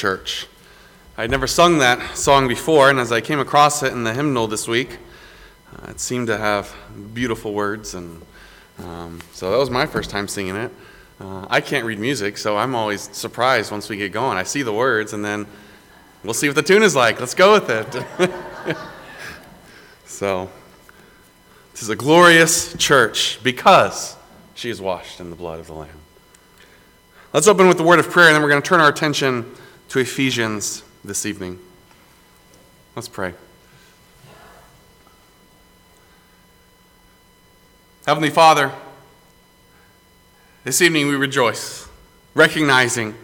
church. I'd never sung that song before, and as I came across it in the hymnal this week, uh, it seemed to have beautiful words, and um, so that was my first time singing it. Uh, I can't read music, so I'm always surprised once we get going. I see the words, and then we'll see what the tune is like. Let's go with it. so, this is a glorious church because she is washed in the blood of the Lamb. Let's open with the word of prayer, and then we're going to turn our attention to Ephesians this evening. Let's pray. Heavenly Father, this evening we rejoice, recognizing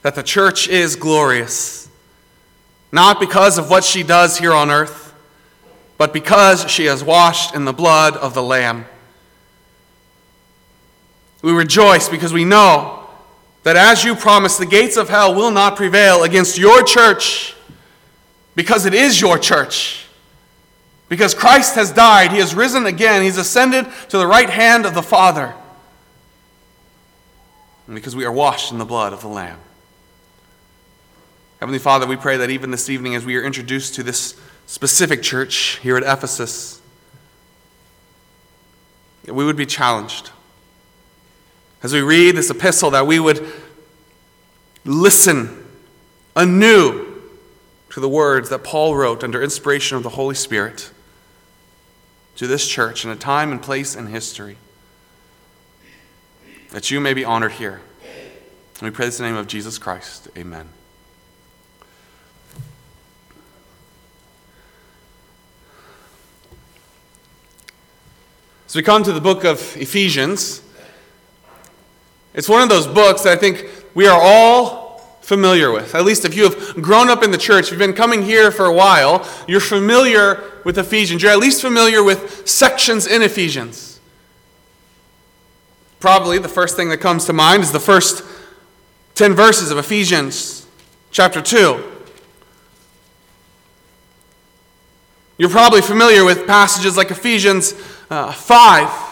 that the church is glorious, not because of what she does here on earth, but because she has washed in the blood of the Lamb. We rejoice because we know that as you promised, the gates of hell will not prevail against your church because it is your church. Because Christ has died, he has risen again, he's ascended to the right hand of the Father. And because we are washed in the blood of the Lamb. Heavenly Father, we pray that even this evening, as we are introduced to this specific church here at Ephesus, that we would be challenged as we read this epistle, that we would listen anew to the words that Paul wrote under inspiration of the Holy Spirit to this church in a time and place in history, that you may be honored here. And we pray this in the name of Jesus Christ. Amen. So we come to the book of Ephesians. It's one of those books that I think we are all familiar with. At least if you have grown up in the church, you've been coming here for a while, you're familiar with Ephesians. You're at least familiar with sections in Ephesians. Probably the first thing that comes to mind is the first 10 verses of Ephesians chapter 2. You're probably familiar with passages like Ephesians uh, 5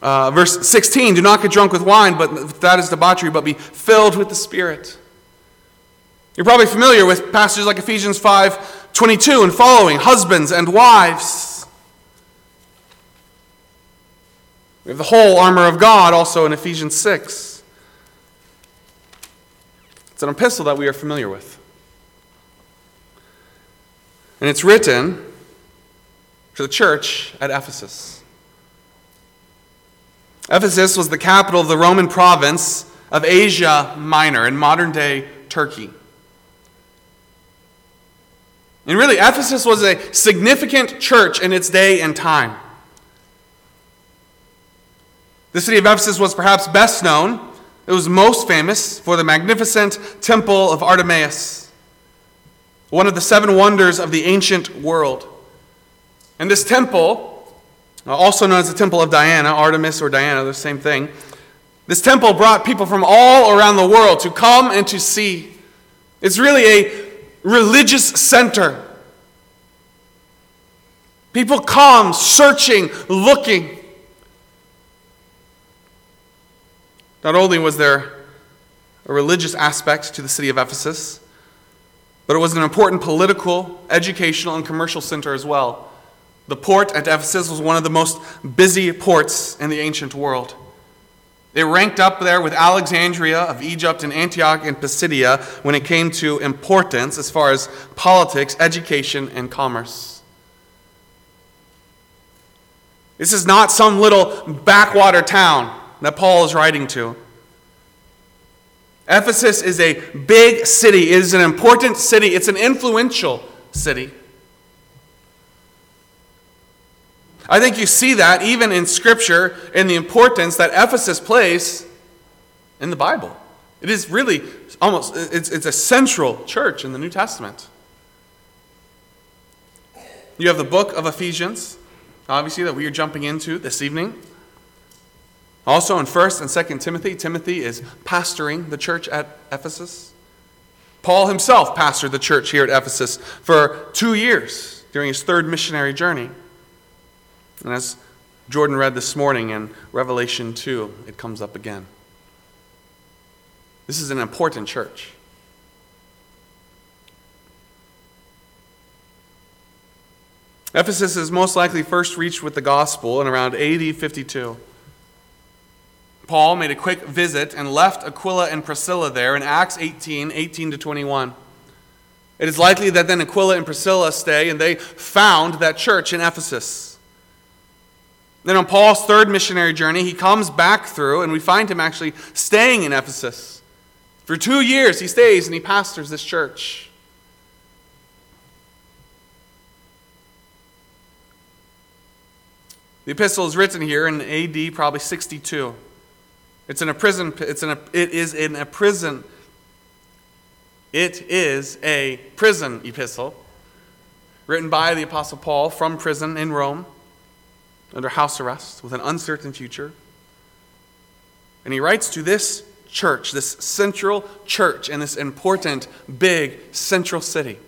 Uh, verse 16 Do not get drunk with wine, but that is debauchery, but be filled with the Spirit. You're probably familiar with passages like Ephesians 5 22 and following husbands and wives. We have the whole armor of God also in Ephesians 6. It's an epistle that we are familiar with. And it's written to the church at Ephesus. Ephesus was the capital of the Roman province of Asia Minor in modern day Turkey. And really, Ephesus was a significant church in its day and time. The city of Ephesus was perhaps best known, it was most famous for the magnificent temple of Artemis, one of the seven wonders of the ancient world. And this temple Uh, also known as the Temple of Diana, Artemis or Diana, the same thing. This temple brought people from all around the world to come and to see. It's really a religious center. People come searching, looking. Not only was there a religious aspect to the city of Ephesus, but it was an important political, educational, and commercial center as well. The port at Ephesus was one of the most busy ports in the ancient world. It ranked up there with Alexandria of Egypt and Antioch and Pisidia when it came to importance as far as politics, education, and commerce. This is not some little backwater town that Paul is writing to. Ephesus is a big city, it is an important city, it's an influential city. I think you see that even in Scripture in the importance that Ephesus plays in the Bible. It is really almost, it's, it's a central church in the New Testament. You have the book of Ephesians, obviously, that we are jumping into this evening. Also in 1st and 2nd Timothy, Timothy is pastoring the church at Ephesus. Paul himself pastored the church here at Ephesus for two years during his third missionary journey. And as Jordan read this morning in Revelation 2, it comes up again. This is an important church. Ephesus is most likely first reached with the gospel in around AD 52. Paul made a quick visit and left Aquila and Priscilla there in Acts 18 18 to 21. It is likely that then Aquila and Priscilla stay and they found that church in Ephesus. Then on Paul's third missionary journey, he comes back through and we find him actually staying in Ephesus. For two years, he stays and he pastors this church. The epistle is written here in AD probably 62. It's in a prison. It's in a. It is in a prison. It is a prison epistle, written by the apostle Paul from prison in Rome, under house arrest, with an uncertain future. And he writes to this church, this central church in this important, big, central city.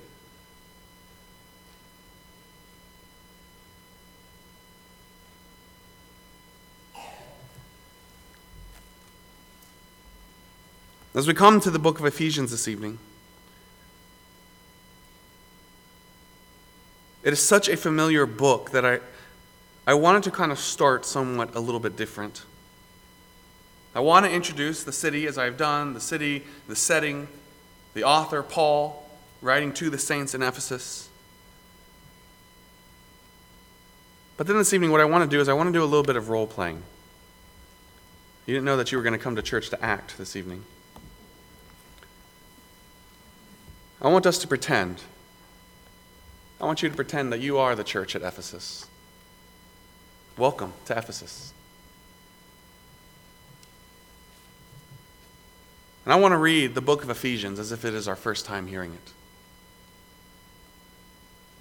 As we come to the book of Ephesians this evening, it is such a familiar book that I, I wanted to kind of start somewhat a little bit different. I want to introduce the city as I've done, the city, the setting, the author, Paul, writing to the saints in Ephesus. But then this evening, what I want to do is I want to do a little bit of role playing. You didn't know that you were going to come to church to act this evening. I want us to pretend. I want you to pretend that you are the church at Ephesus. Welcome to Ephesus. And I want to read the book of Ephesians as if it is our first time hearing it.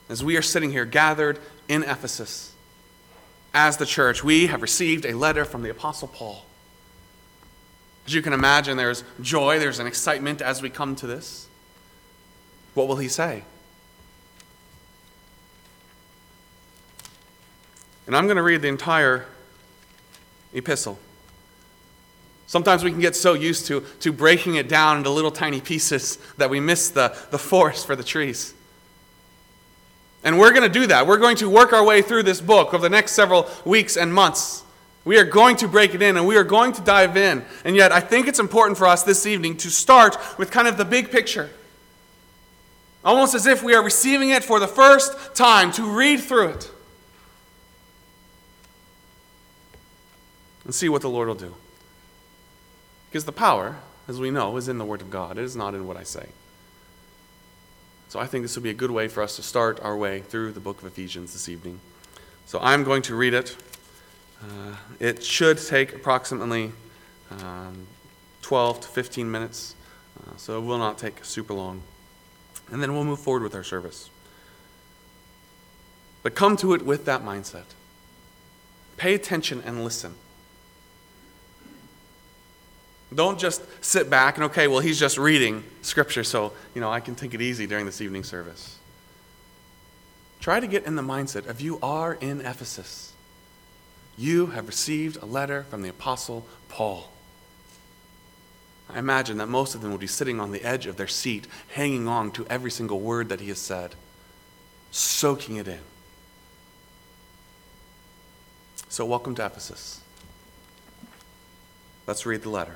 As we are sitting here gathered in Ephesus as the church, we have received a letter from the Apostle Paul. As you can imagine, there's joy, there's an excitement as we come to this. What will he say? And I'm going to read the entire epistle. Sometimes we can get so used to, to breaking it down into little tiny pieces that we miss the, the forest for the trees. And we're going to do that. We're going to work our way through this book over the next several weeks and months. We are going to break it in and we are going to dive in. And yet, I think it's important for us this evening to start with kind of the big picture. Almost as if we are receiving it for the first time to read through it and see what the Lord will do. Because the power, as we know, is in the Word of God, it is not in what I say. So I think this would be a good way for us to start our way through the book of Ephesians this evening. So I'm going to read it. Uh, it should take approximately um, 12 to 15 minutes, uh, so it will not take super long and then we'll move forward with our service. But come to it with that mindset. Pay attention and listen. Don't just sit back and, okay, well, he's just reading scripture, so, you know, I can take it easy during this evening service. Try to get in the mindset of you are in Ephesus. You have received a letter from the Apostle Paul. I imagine that most of them would be sitting on the edge of their seat, hanging on to every single word that he has said, soaking it in. So, welcome to Ephesus. Let's read the letter.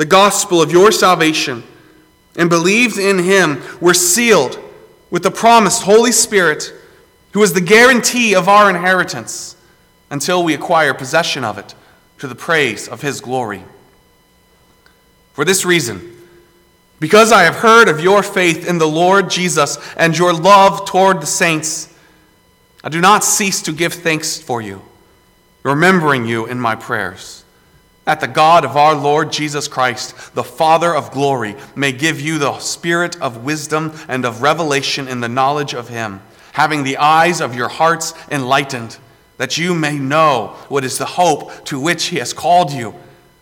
the gospel of your salvation, and believed in him, were sealed with the promised Holy Spirit, who is the guarantee of our inheritance until we acquire possession of it to the praise of his glory. For this reason, because I have heard of your faith in the Lord Jesus and your love toward the saints, I do not cease to give thanks for you, remembering you in my prayers that the God of our Lord Jesus Christ, the Father of glory, may give you the spirit of wisdom and of revelation in the knowledge of Him, having the eyes of your hearts enlightened, that you may know what is the hope to which He has called you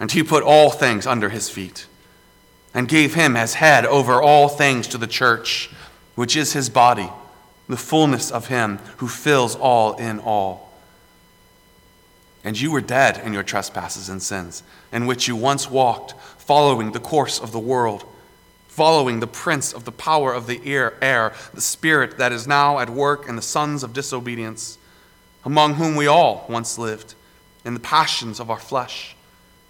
And he put all things under his feet, and gave him as head over all things to the church, which is his body, the fullness of him who fills all in all. And you were dead in your trespasses and sins, in which you once walked, following the course of the world, following the prince of the power of the air, the spirit that is now at work in the sons of disobedience, among whom we all once lived, in the passions of our flesh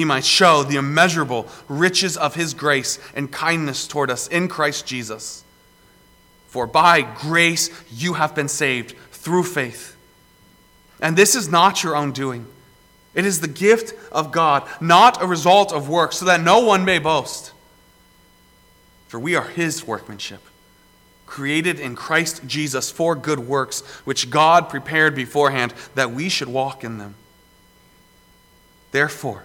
he might show the immeasurable riches of his grace and kindness toward us in Christ Jesus. For by grace you have been saved through faith. And this is not your own doing. It is the gift of God, not a result of works, so that no one may boast. For we are his workmanship, created in Christ Jesus for good works, which God prepared beforehand that we should walk in them. Therefore,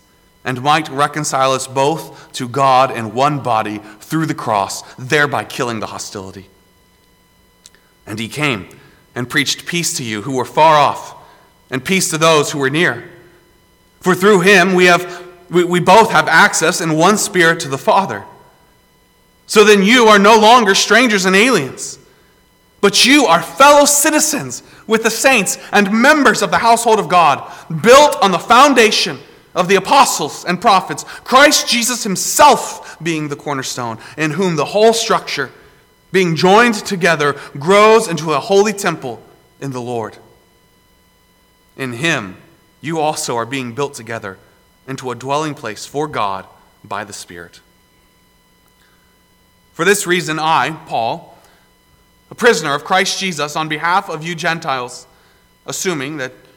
and might reconcile us both to God in one body through the cross, thereby killing the hostility. And he came and preached peace to you who were far off, and peace to those who were near. For through him we, have, we, we both have access in one spirit to the Father. So then you are no longer strangers and aliens, but you are fellow citizens with the saints and members of the household of God, built on the foundation of the apostles and prophets, Christ Jesus himself being the cornerstone, in whom the whole structure, being joined together, grows into a holy temple in the Lord. In him, you also are being built together into a dwelling place for God by the Spirit. For this reason, I, Paul, a prisoner of Christ Jesus on behalf of you Gentiles, assuming that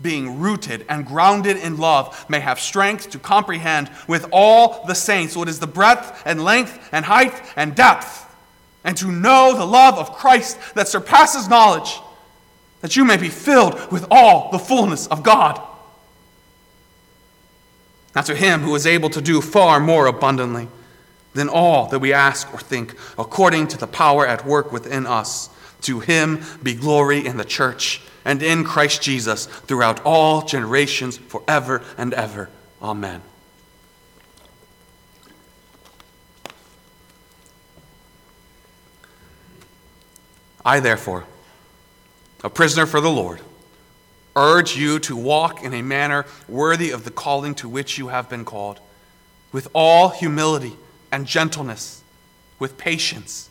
being rooted and grounded in love, may have strength to comprehend with all the saints what is the breadth and length and height and depth, and to know the love of Christ that surpasses knowledge, that you may be filled with all the fullness of God. Now, to him who is able to do far more abundantly than all that we ask or think, according to the power at work within us, to him be glory in the church and in Christ Jesus throughout all generations, forever and ever. Amen. I, therefore, a prisoner for the Lord, urge you to walk in a manner worthy of the calling to which you have been called, with all humility and gentleness, with patience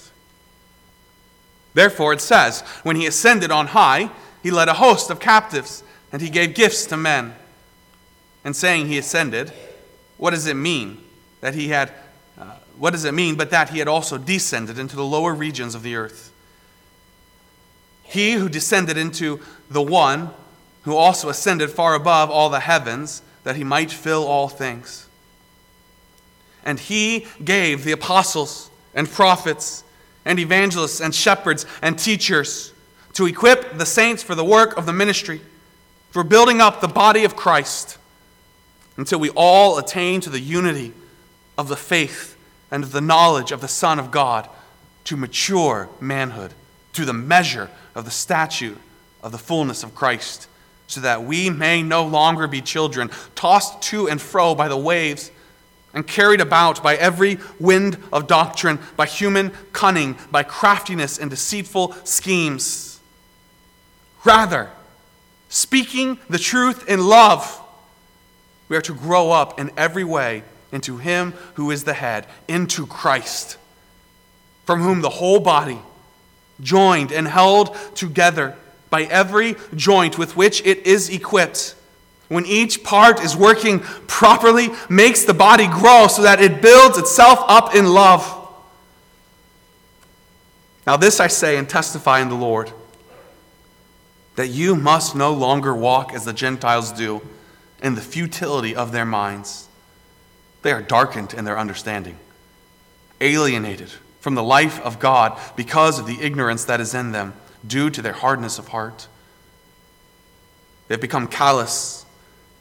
Therefore, it says, When he ascended on high, he led a host of captives, and he gave gifts to men. And saying he ascended, what does it mean? That he had, uh, what does it mean but that he had also descended into the lower regions of the earth? He who descended into the one who also ascended far above all the heavens, that he might fill all things. And he gave the apostles and prophets and evangelists and shepherds and teachers to equip the saints for the work of the ministry, for building up the body of Christ, until we all attain to the unity of the faith and the knowledge of the Son of God, to mature manhood, to the measure of the statute of the fullness of Christ, so that we may no longer be children, tossed to and fro by the waves and carried about by every wind of doctrine, by human cunning, by craftiness and deceitful schemes. Rather, speaking the truth in love, we are to grow up in every way into Him who is the head, into Christ, from whom the whole body, joined and held together by every joint with which it is equipped, when each part is working properly, makes the body grow so that it builds itself up in love. Now, this I say and testify in the Lord that you must no longer walk as the Gentiles do in the futility of their minds. They are darkened in their understanding, alienated from the life of God because of the ignorance that is in them due to their hardness of heart. They have become callous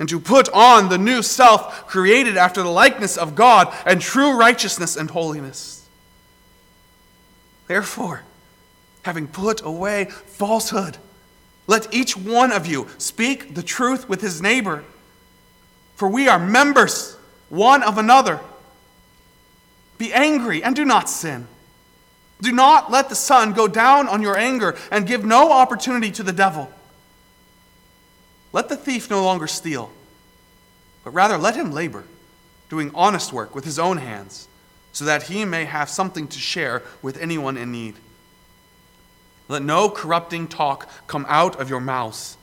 and to put on the new self created after the likeness of God and true righteousness and holiness. Therefore, having put away falsehood. Let each one of you speak the truth with his neighbor, for we are members one of another. Be angry and do not sin. Do not let the sun go down on your anger and give no opportunity to the devil. Let the thief no longer steal, but rather let him labor, doing honest work with his own hands, so that he may have something to share with anyone in need. Let no corrupting talk come out of your mouths,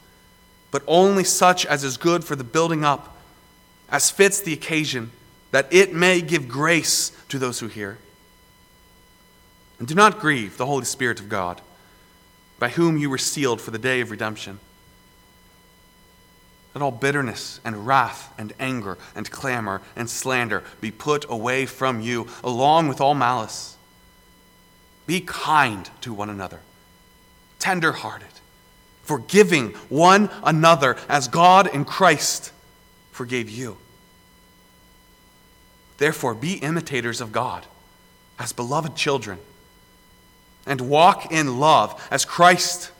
but only such as is good for the building up, as fits the occasion, that it may give grace to those who hear. And do not grieve the Holy Spirit of God, by whom you were sealed for the day of redemption. Let all bitterness and wrath and anger and clamor and slander be put away from you, along with all malice. Be kind to one another tenderhearted, forgiving one another as God in Christ forgave you. Therefore, be imitators of God as beloved children, and walk in love as Christ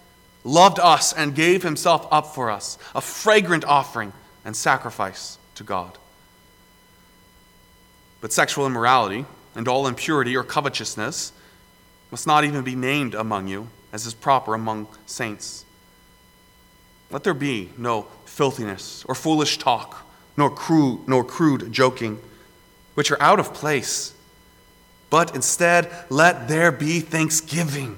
loved us and gave himself up for us, a fragrant offering and sacrifice to God. But sexual immorality and all impurity or covetousness must not even be named among you as is proper among saints. Let there be no filthiness or foolish talk, nor crude, nor crude joking, which are out of place. But instead, let there be thanksgiving.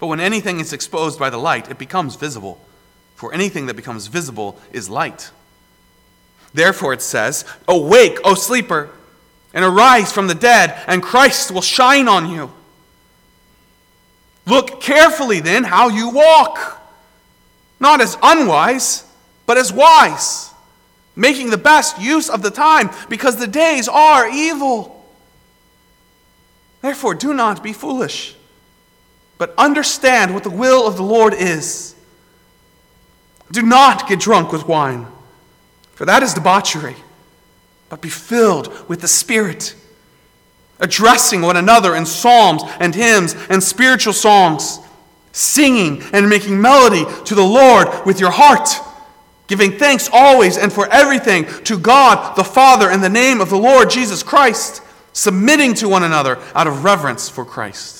But when anything is exposed by the light, it becomes visible. For anything that becomes visible is light. Therefore it says, Awake, O sleeper! and arise from the dead, and Christ will shine on you. Look carefully then how you walk, not as unwise, but as wise, making the best use of the time, because the days are evil. Therefore, do not be foolish, but understand what the will of the Lord is. Do not get drunk with wine, for that is debauchery but be filled with the Spirit, addressing one another in psalms and hymns and spiritual songs, singing and making melody to the Lord with your heart, giving thanks always and for everything to God the Father in the name of the Lord Jesus Christ, submitting to one another out of reverence for Christ.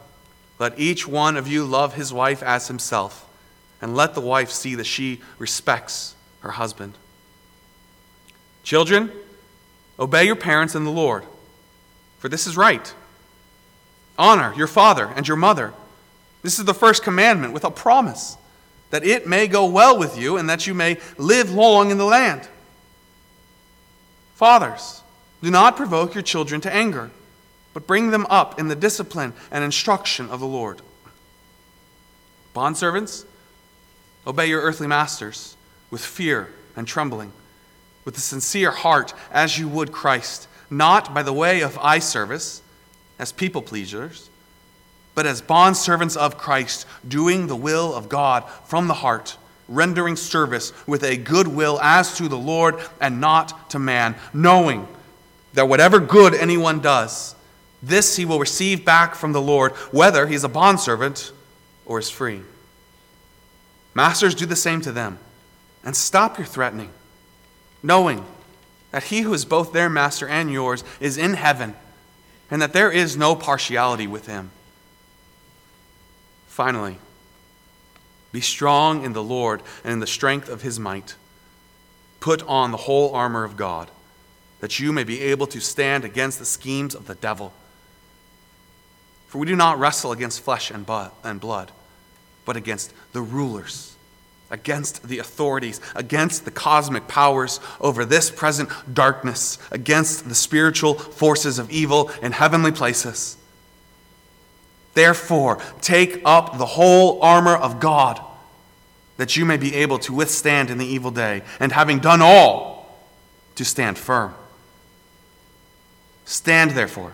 let each one of you love his wife as himself, and let the wife see that she respects her husband. Children, obey your parents in the Lord, for this is right. Honor your father and your mother. This is the first commandment with a promise that it may go well with you and that you may live long in the land. Fathers, do not provoke your children to anger but bring them up in the discipline and instruction of the Lord. Bondservants, obey your earthly masters with fear and trembling, with a sincere heart as you would Christ, not by the way of eye service, as people pleasers, but as bondservants of Christ, doing the will of God from the heart, rendering service with a good will as to the Lord and not to man, knowing that whatever good anyone does, this he will receive back from the Lord, whether he is a bondservant or is free. Masters, do the same to them, and stop your threatening, knowing that he who is both their master and yours is in heaven, and that there is no partiality with him. Finally, be strong in the Lord and in the strength of his might. Put on the whole armor of God, that you may be able to stand against the schemes of the devil. For we do not wrestle against flesh and blood, but against the rulers, against the authorities, against the cosmic powers over this present darkness, against the spiritual forces of evil in heavenly places. Therefore, take up the whole armor of God, that you may be able to withstand in the evil day, and having done all, to stand firm. Stand therefore